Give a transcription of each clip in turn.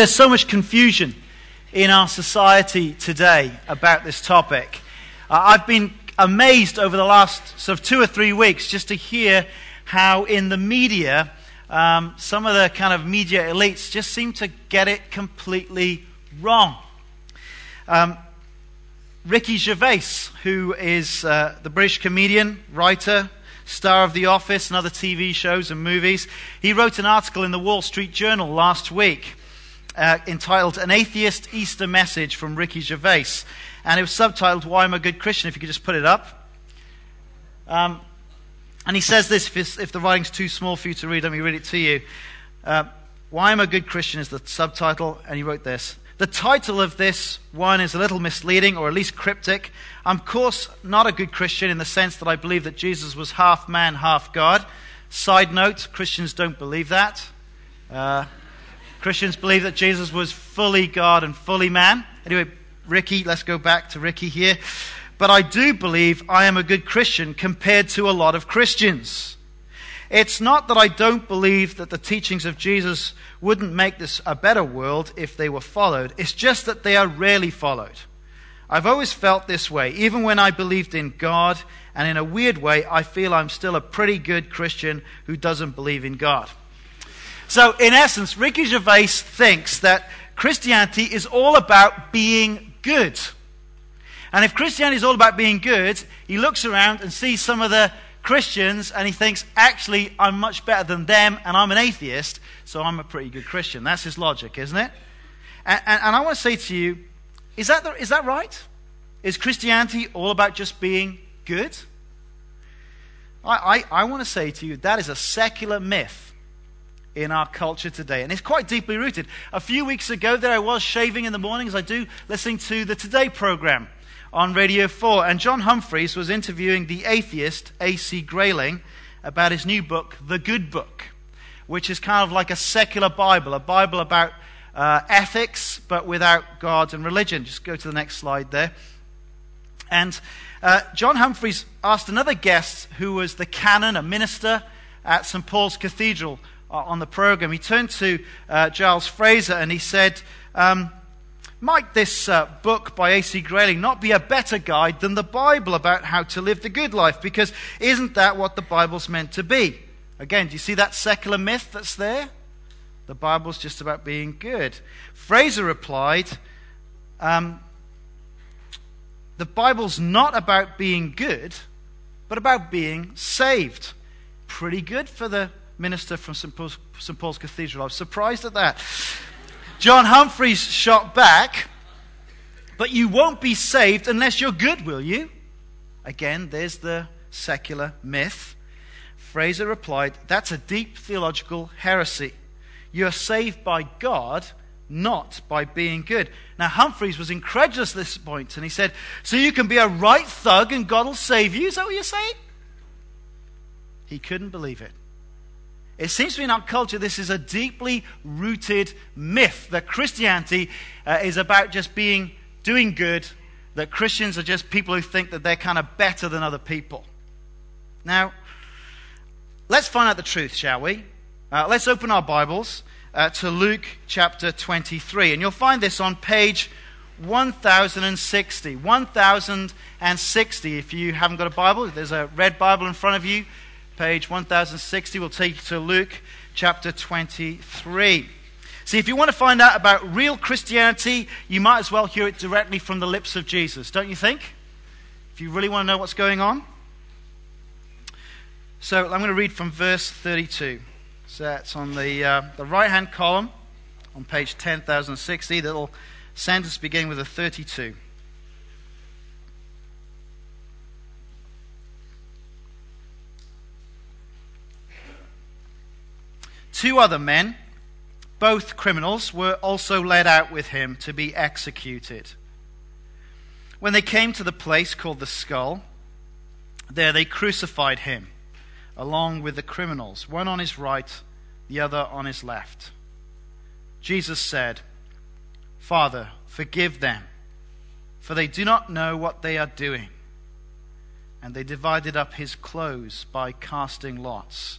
There's so much confusion in our society today about this topic. Uh, I've been amazed over the last sort of two or three weeks just to hear how in the media, um, some of the kind of media elites just seem to get it completely wrong. Um, Ricky Gervais, who is uh, the British comedian, writer, star of The Office and other TV shows and movies, he wrote an article in the Wall Street Journal last week uh, entitled An Atheist Easter Message from Ricky Gervais. And it was subtitled Why I'm a Good Christian, if you could just put it up. Um, and he says this if, if, the writing's too small for you to read, let me read it to you. Uh, Why I'm a Good Christian is the subtitle, and he wrote this. The title of this one is a little misleading, or at least cryptic. I'm, of course, not a good Christian in the sense that I believe that Jesus was half man, half God. Side note Christians don't believe that. Uh, Christians believe that Jesus was fully God and fully man. Anyway, Ricky, let's go back to Ricky here. But I do believe I am a good Christian compared to a lot of Christians. It's not that I don't believe that the teachings of Jesus wouldn't make this a better world if they were followed. It's just that they are rarely followed. I've always felt this way. Even when I believed in God, and in a weird way, I feel I'm still a pretty good Christian who doesn't believe in God. So, in essence, Ricky Gervais thinks that Christianity is all about being good. And if Christianity is all about being good, he looks around and sees some of the Christians and he thinks, actually, I'm much better than them and I'm an atheist, so I'm a pretty good Christian. That's his logic, isn't it? And, and, and I want to say to you, is that, the, is that right? Is Christianity all about just being good? I, I, I want to say to you, that is a secular myth in our culture today. And it's quite deeply rooted. A few weeks ago, there I was shaving in the mornings. I do listening to the Today program on Radio 4. And John Humphrys was interviewing the atheist A.C. Grayling about his new book, The Good Book, which is kind of like a secular Bible, a Bible about uh, ethics, but without God and religion. Just go to the next slide there. And uh, John Humphrys asked another guest who was the canon, a minister at St. Paul's Cathedral, on the program, he turned to uh, Giles Fraser and he said, um, Might this uh, book by A.C. Grayling not be a better guide than the Bible about how to live the good life? Because isn't that what the Bible's meant to be? Again, do you see that secular myth that's there? The Bible's just about being good. Fraser replied, um, The Bible's not about being good, but about being saved. Pretty good for the minister from St. Paul's, St. Paul's Cathedral. I was surprised at that. John Humphrys shot back, but you won't be saved unless you're good, will you? Again, there's the secular myth. Fraser replied, That's a deep theological heresy. You're saved by God, not by being good. Now, Humphrys was incredulous at this point, and he said, So you can be a right thug and God will save you? Is that what you're saying? He couldn't believe it. It seems to be in our culture this is a deeply rooted myth that Christianity uh, is about just being doing good, that Christians are just people who think that they're kind of better than other people. Now, let's find out the truth, shall we? Uh, let's open our Bibles uh, to Luke chapter 23, and you'll find this on page 1060. 1060, if you haven't got a Bible, there's a red Bible in front of you page 1060 will take you to Luke chapter 23. See, if you want to find out about real Christianity, you might as well hear it directly from the lips of Jesus, don't you think? If you really want to know what's going on. So I'm going to read from verse 32. So that's on the, uh, the right hand column on page 10,060, the little sentence beginning with a 32. Two other men, both criminals, were also led out with him to be executed. When they came to the place called the skull, there they crucified him, along with the criminals, one on his right, the other on his left. Jesus said, Father, forgive them, for they do not know what they are doing. And they divided up his clothes by casting lots.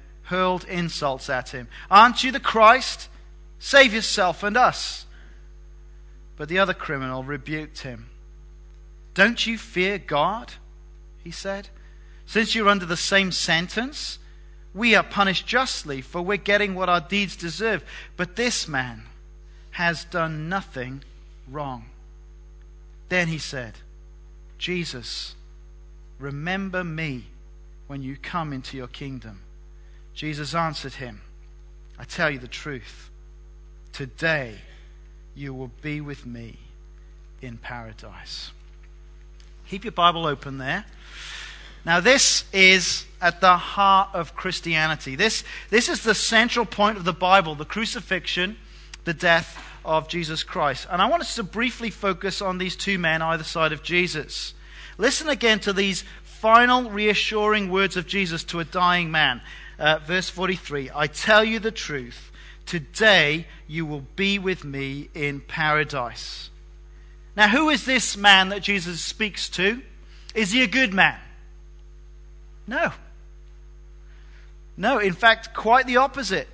hurled insults at him. Aren't you the Christ? Save yourself and us. But the other criminal rebuked him. Don't you fear God? He said. Since you're under the same sentence, we are punished justly, for we're getting what our deeds deserve. But this man has done nothing wrong. Then he said, Jesus, remember me when you come into your kingdom. Jesus answered him, I tell you the truth. Today you will be with me in paradise. Keep your Bible open there. Now, this is at the heart of Christianity. This, this is the central point of the Bible the crucifixion, the death of Jesus Christ. And I want us to briefly focus on these two men either side of Jesus. Listen again to these final reassuring words of Jesus to a dying man. Uh, verse 43 I tell you the truth. Today you will be with me in paradise. Now, who is this man that Jesus speaks to? Is he a good man? No. No, in fact, quite the opposite.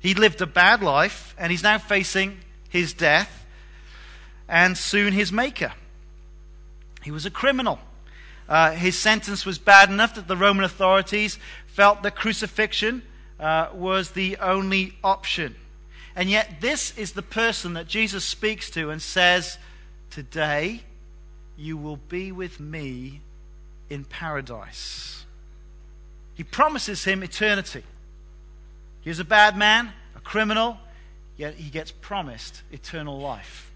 He lived a bad life, and he's now facing his death and soon his maker. He was a criminal. Uh, his sentence was bad enough that the Roman authorities felt that crucifixion uh, was the only option. And yet, this is the person that Jesus speaks to and says, Today you will be with me in paradise. He promises him eternity. He He's a bad man, a criminal, yet he gets promised eternal life.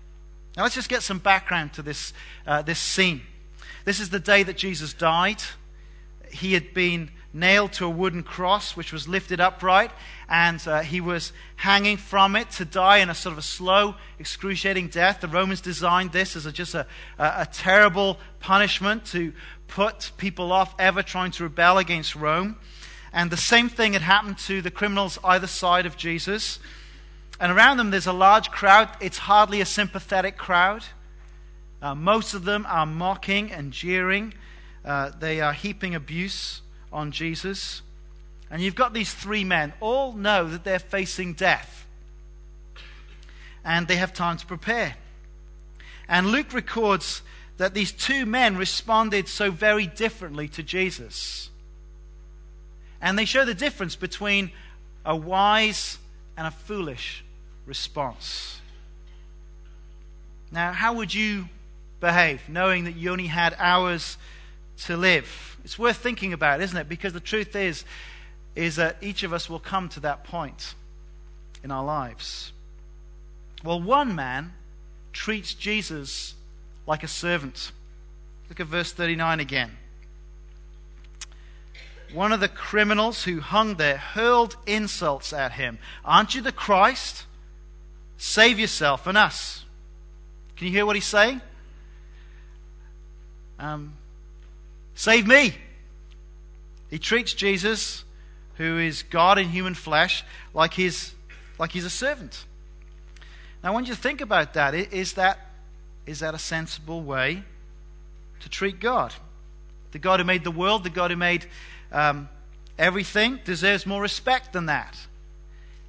Now let's just get some background to this, uh, this scene. This is the day that Jesus died. He had been nailed to a wooden cross which was lifted upright, and uh, he was hanging from it to die in a sort of a slow, excruciating death. The Romans designed this as a, just a, a, a terrible punishment to put people off ever trying to rebel against Rome. And the same thing had happened to the criminals either side of Jesus. And around them, there's a large crowd. It's hardly a sympathetic crowd. Uh, most of them are mocking and jeering. Uh, they are heaping abuse on Jesus. And you've got these three men, all know that they're facing death. And they have time to prepare. And Luke records that these two men responded so very differently to Jesus. And they show the difference between a wise and a foolish response. Now, how would you behave knowing that you only had hours to live? It's worth thinking about, isn't it? Because the truth is, is that each of us will come to that point in our lives. Well, one man treats Jesus like a servant. Look at verse 39 again. One of the criminals who hung there hurled insults at him. Aren't you the Christ? Save yourself and us. Can you hear what he's saying? Um, save me. He treats Jesus, who is God in human flesh, like he's, like he's a servant. Now, want you think about that. Is that is that a sensible way to treat God? The God who made the world, the God who made um, everything, deserves more respect than that.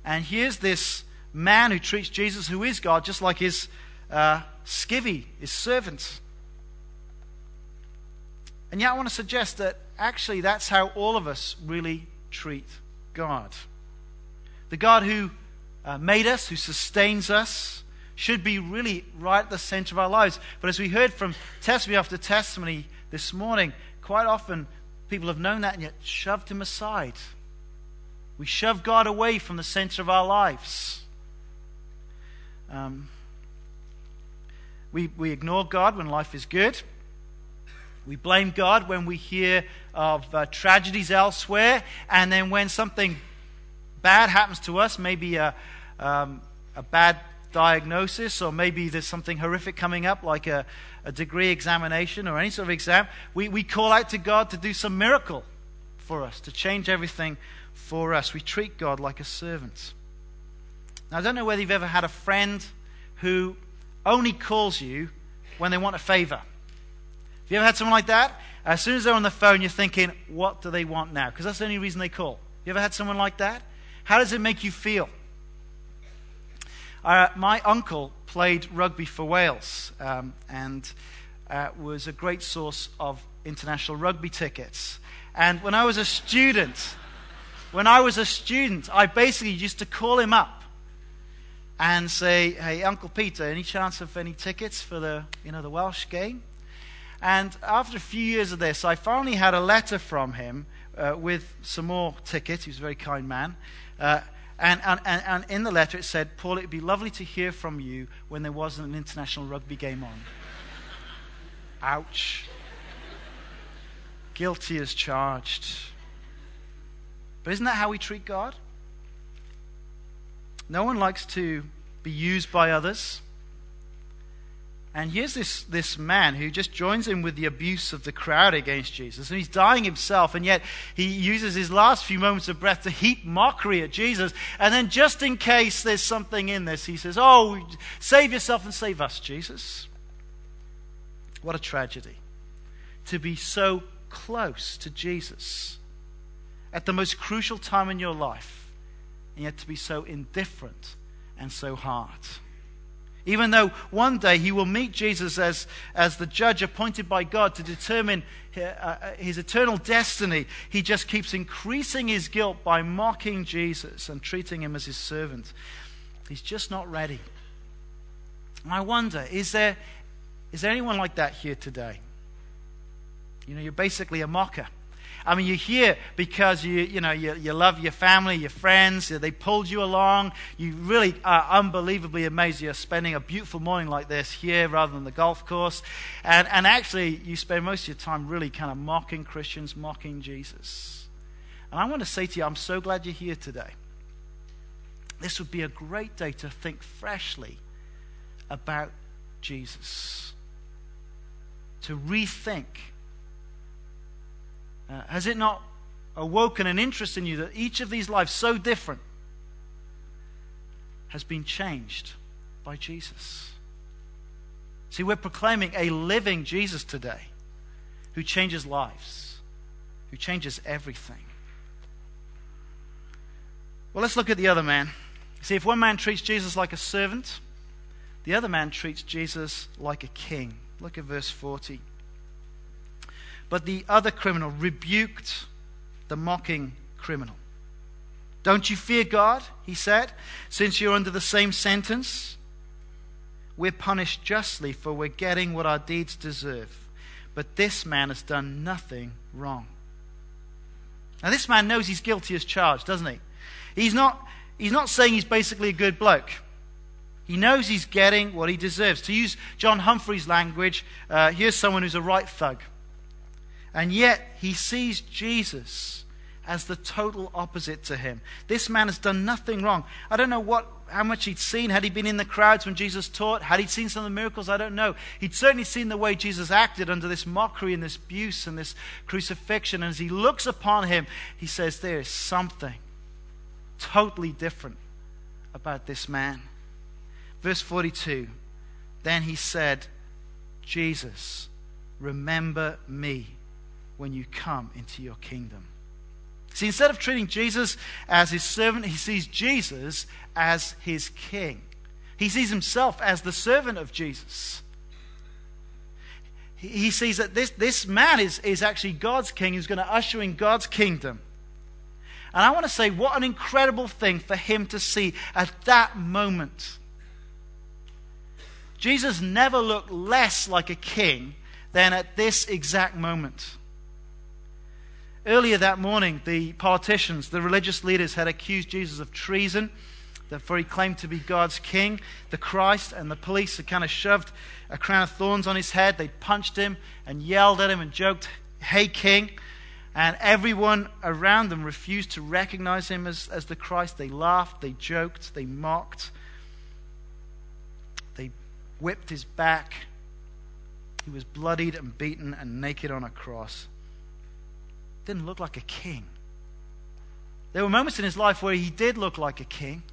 And here's this man who treats Jesus, who is God, just like his uh, skivvy, his servant. And yet, I want to suggest that actually that's how all of us really treat God. The God who uh, made us, who sustains us, should be really right at the center of our lives. But as we heard from testimony after testimony this morning, quite often people have known that and yet shoved him aside. We shove God away from the center of our lives. Um, we, we ignore God when life is good. We blame God when we hear of uh, tragedies elsewhere. And then when something bad happens to us, maybe a, um, a bad diagnosis, or maybe there's something horrific coming up, like a, a degree examination or any sort of exam, we, we call out to God to do some miracle for us, to change everything for us. We treat God like a servant. Now, I don't know whether you've ever had a friend who only calls you when they want a favor. You ever had someone like that? As soon as they're on the phone, you're thinking, what do they want now? Because that's the only reason they call. You ever had someone like that? How does it make you feel? Uh, my uncle played rugby for Wales um, and uh, was a great source of international rugby tickets. And when I was a student, when I was a student, I basically used to call him up and say, "Hey, Uncle Peter, any chance of any tickets for the you know the Welsh game?" And after a few years of this, I finally had a letter from him uh, with some more tickets. He was a very kind man. Uh, and, and, and in the letter it said, Paul, it would be lovely to hear from you when there wasn't an international rugby game on. Ouch. Guilty as charged. But isn't that how we treat God? No one likes to be used by others. And here's this, this man who just joins in with the abuse of the crowd against Jesus. And he's dying himself, and yet he uses his last few moments of breath to heap mockery at Jesus. And then, just in case there's something in this, he says, Oh, save yourself and save us, Jesus. What a tragedy. To be so close to Jesus at the most crucial time in your life, and yet to be so indifferent and so hard. Even though one day he will meet Jesus as, as the judge appointed by God to determine uh, uh, his eternal destiny, he just keeps increasing his guilt by mocking Jesus and treating him as his servant. He's just not ready. I wonder, is there, is there anyone like that here today? You know, you're basically a mocker. I mean, you're here because you, you, know, you, you love your family, your friends. They pulled you along. You really are unbelievably amazed you're spending a beautiful morning like this here rather than the golf course. And, and actually, you spend most of your time really kind of mocking Christians, mocking Jesus. And I want to say to you, I'm so glad you're here today. This would be a great day to think freshly about Jesus, to rethink uh, has it not awoken an interest in you that each of these lives, so different, has been changed by Jesus? See, we're proclaiming a living Jesus today who changes lives, who changes everything. Well, let's look at the other man. See, if one man treats Jesus like a servant, the other man treats Jesus like a king. Look at verse 40. But the other criminal rebuked the mocking criminal. Don't you fear God, he said, since you're under the same sentence? We're punished justly, for we're getting what our deeds deserve. But this man has done nothing wrong. Now, this man knows he's guilty as charged, doesn't he? He's not, he's not saying he's basically a good bloke. He knows he's getting what he deserves. To use John Humphrys' language, uh, here's someone who's a right thug. And yet, he sees Jesus as the total opposite to him. This man has done nothing wrong. I don't know what, how much he'd seen. Had he been in the crowds when Jesus taught? Had he seen some of the miracles? I don't know. He'd certainly seen the way Jesus acted under this mockery and this abuse and this crucifixion. And as he looks upon him, he says, There is something totally different about this man. Verse 42 Then he said, Jesus, remember me when you come into your kingdom. See, instead of treating Jesus as his servant, he sees Jesus as his king. He sees himself as the servant of Jesus. He sees that this, this man is, is actually God's king who's going to usher in God's kingdom. And I want to say, what an incredible thing for him to see at that moment. Jesus never looked less like a king than at this exact moment. Earlier that morning, the politicians, the religious leaders, had accused Jesus of treason, for he claimed to be God's king, the Christ, and the police had kind of shoved a crown of thorns on his head. They punched him and yelled at him and joked, Hey, king. And everyone around them refused to recognize him as, as the Christ. They laughed, they joked, they mocked. They whipped his back. He was bloodied and beaten and naked on a cross. Didn't look like a king. There were moments in his life where he did look like a king.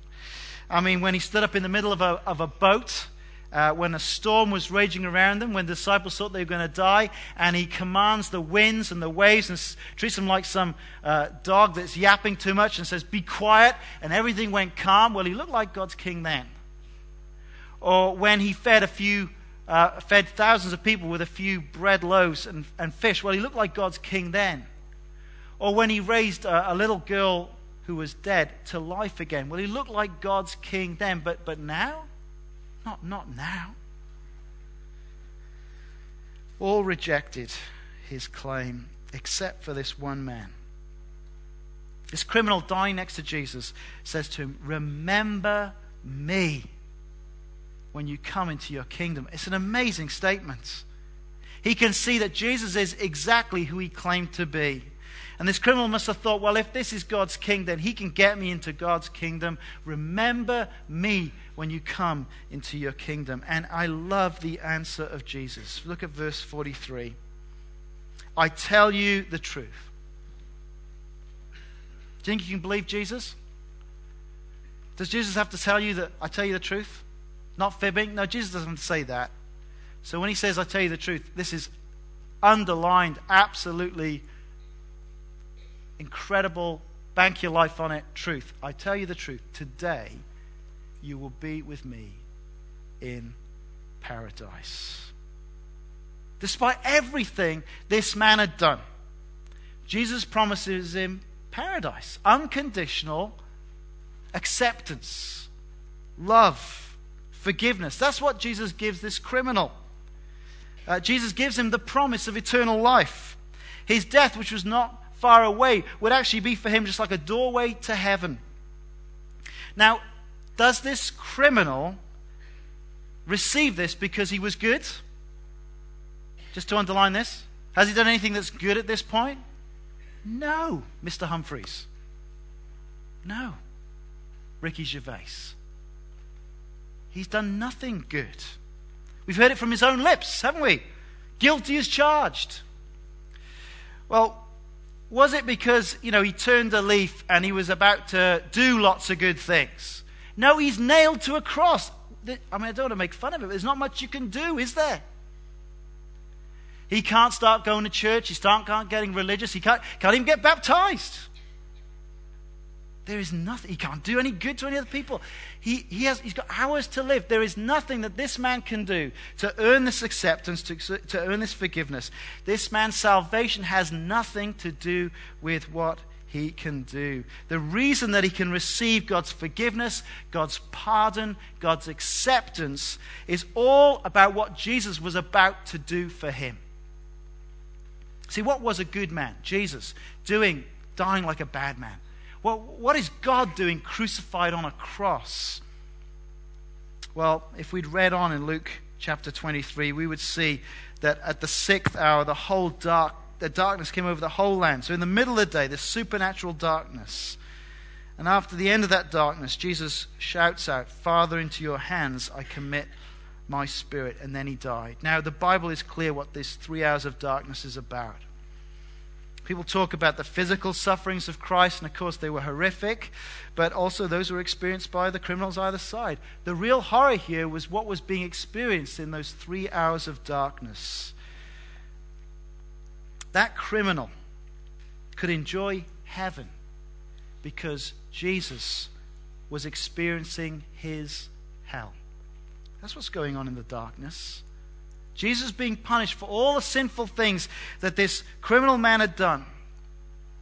I mean, when he stood up in the middle of a, of a boat, uh, when a storm was raging around them, when the disciples thought they were going to die, and he commands the winds and the waves and treats them like some uh, dog that's yapping too much and says, Be quiet, and everything went calm. Well, he looked like God's king then. Or when he fed a few, uh, fed thousands of people with a few bread loaves and, and fish. Well, he looked like God's king then. Or when he raised a, a little girl who was dead to life again. Well, he looked like God's king then, but, but now? Not, not now. All rejected his claim except for this one man. This criminal dying next to Jesus says to him, Remember me when you come into your kingdom. It's an amazing statement. He can see that Jesus is exactly who he claimed to be. And this criminal must have thought, well, if this is God's king, then he can get me into God's kingdom. Remember me when you come into your kingdom. And I love the answer of Jesus. Look at verse 43. I tell you the truth. Do you think you can believe Jesus? Does Jesus have to tell you that I tell you the truth? Not fibbing? No, Jesus doesn't say that. So when he says, I tell you the truth, this is underlined absolutely incredible, bank your life on it truth. I tell you the truth. Today, you will be with me in paradise. Despite everything this man had done, Jesus promises him paradise, unconditional acceptance, love, forgiveness. That's what Jesus gives this criminal. Uh, Jesus gives him the promise of eternal life. His death, which was not far away would actually be for him just like a doorway to heaven. Now, does this criminal receive this because he was good? Just to underline this. Has he done anything that's good at this point? No, Mr. Humphrys. No. Ricky Gervais. He's done nothing good. We've heard it from his own lips, haven't we? Guilty as charged. Well, was it because, you know, he turned a leaf and he was about to do lots of good things? No, he's nailed to a cross. I mean, I don't want to make fun of it, but there's not much you can do, is there? He can't start going to church. He can't getting religious. He can't, can't even get baptized. There is nothing. He can't do any good to any other people. He, he has, he's got hours to live. There is nothing that this man can do to earn this acceptance, to, to earn this forgiveness. This man's salvation has nothing to do with what he can do. The reason that he can receive God's forgiveness, God's pardon, God's acceptance is all about what Jesus was about to do for him. See, what was a good man? Jesus doing, dying like a bad man. Well, what is God doing crucified on a cross? Well, if we'd read on in Luke chapter 23, we would see that at the sixth hour, the whole dark, the darkness came over the whole land. So in the middle of the day, this supernatural darkness. And after the end of that darkness, Jesus shouts out, Father, into your hands I commit my spirit. And then he died. Now, the Bible is clear what this three hours of darkness is about. People talk about the physical sufferings of Christ, and of course they were horrific, but also those were experienced by the criminals either side. The real horror here was what was being experienced in those three hours of darkness. That criminal could enjoy heaven because Jesus was experiencing his hell. That's what's going on in the darkness. Jesus being punished for all the sinful things that this criminal man had done,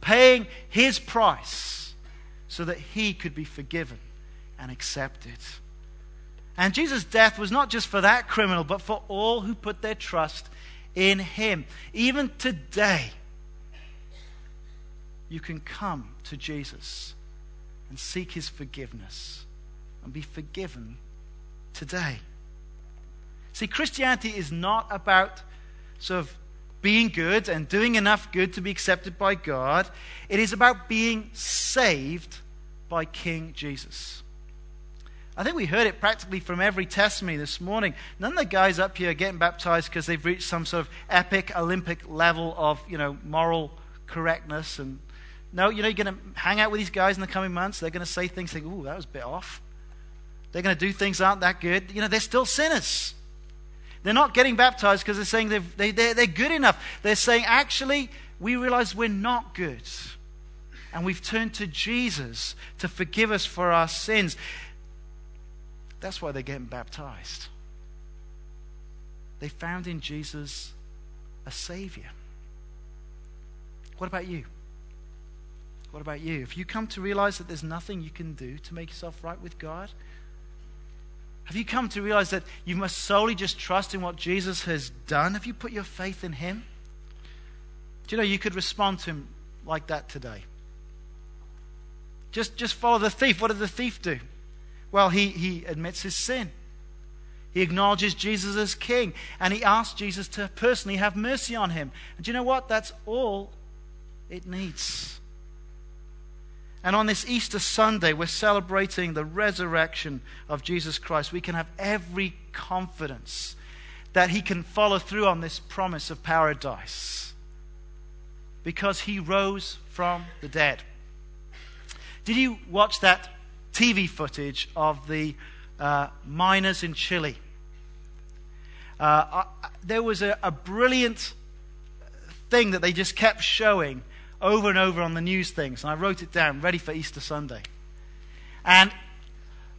paying his price so that he could be forgiven and accepted. And Jesus' death was not just for that criminal, but for all who put their trust in him. Even today, you can come to Jesus and seek his forgiveness and be forgiven today. See, Christianity is not about sort of being good and doing enough good to be accepted by God. It is about being saved by King Jesus. I think we heard it practically from every testimony this morning. None of the guys up here are getting baptized because they've reached some sort of epic Olympic level of, you know, moral correctness. And no, you know, you're going to hang out with these guys in the coming months. They're going to say things like, ooh, that was a bit off. They're going to do things that aren't that good. You know, they're still sinners. They're not getting baptized because they're saying they, they're, they're good enough. They're saying, actually, we realize we're not good. And we've turned to Jesus to forgive us for our sins. That's why they're getting baptized. They found in Jesus a Savior. What about you? What about you? If you come to realize that there's nothing you can do to make yourself right with God, have you come to realize that you must solely just trust in what Jesus has done? Have you put your faith in Him? Do you know you could respond to Him like that today? Just, just follow the thief. What did the thief do? Well, he, he admits his sin. He acknowledges Jesus as king. And he asks Jesus to personally have mercy on him. And do you know what? That's all it needs. And on this Easter Sunday, we're celebrating the resurrection of Jesus Christ. We can have every confidence that he can follow through on this promise of paradise because he rose from the dead. Did you watch that TV footage of the uh, miners in Chile? Uh, there was a, a brilliant thing that they just kept showing over and over on the news things, and I wrote it down, ready for Easter Sunday. And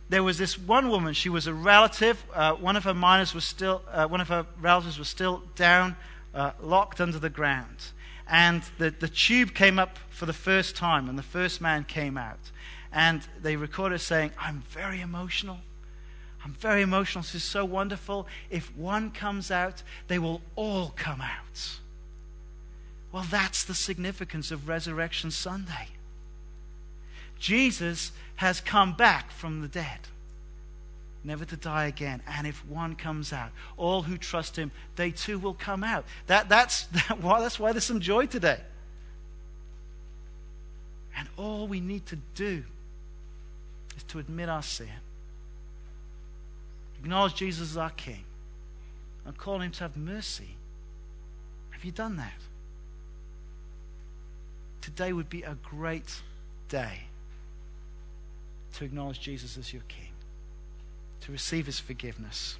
there was this one woman, she was a relative. Uh, one of her miners was still, uh, one of her relatives was still down, uh, locked under the ground and the, the tube came up for the first time, and the first man came out. And they recorded saying, I'm very emotional. I'm very emotional. This is so wonderful. If one comes out, they will all come out. Well, that's the significance of Resurrection Sunday. Jesus has come back from the dead never to die again. And if one comes out, all who trust him, they too will come out. That, that's, that, that's why there's some joy today. And all we need to do is to admit our sin, acknowledge Jesus as our King, and call him to have mercy. Have you done that? Today would be a great day to acknowledge Jesus as your King to receive his forgiveness.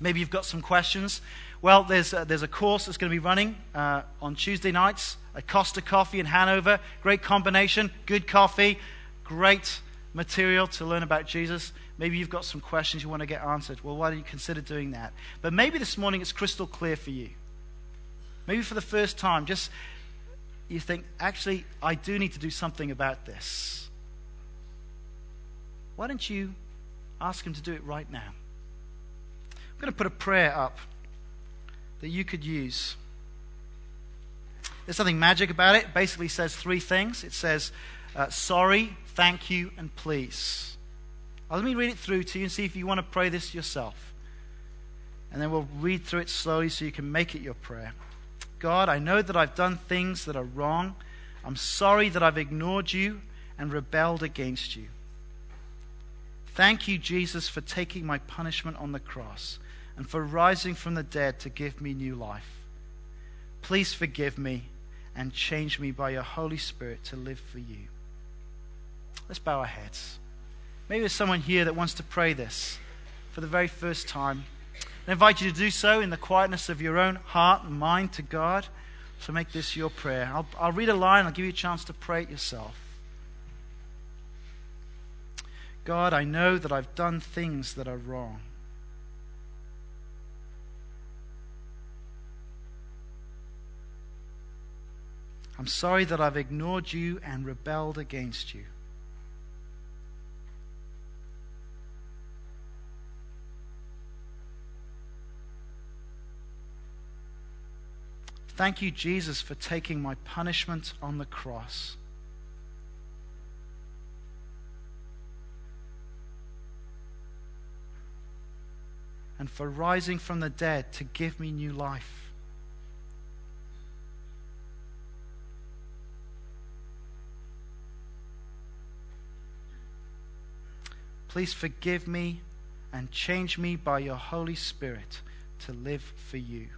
Maybe you've got some questions. Well, there's a, there's a course that's going to be running uh, on Tuesday nights at Costa Coffee in Hanover. Great combination, good coffee, great material to learn about Jesus. Maybe you've got some questions you want to get answered. Well, why don't you consider doing that? But maybe this morning it's crystal clear for you. Maybe for the first time, just you think, actually, I do need to do something about this. Why don't you Ask Him to do it right now. I'm going to put a prayer up that you could use. There's something magic about it. it basically says three things. It says, uh, sorry, thank you, and please. Uh, let me read it through to you and see if you want to pray this yourself. And then we'll read through it slowly so you can make it your prayer. God, I know that I've done things that are wrong. I'm sorry that I've ignored you and rebelled against you. Thank you, Jesus, for taking my punishment on the cross and for rising from the dead to give me new life. Please forgive me and change me by your Holy Spirit to live for you. Let's bow our heads. Maybe there's someone here that wants to pray this for the very first time. I invite you to do so in the quietness of your own heart and mind to God. So make this your prayer. I'll, I'll read a line, I'll give you a chance to pray it yourself. God, I know that I've done things that are wrong. I'm sorry that I've ignored you and rebelled against you. Thank you, Jesus, for taking my punishment on the cross. and for rising from the dead to give me new life. Please forgive me and change me by your Holy Spirit to live for you.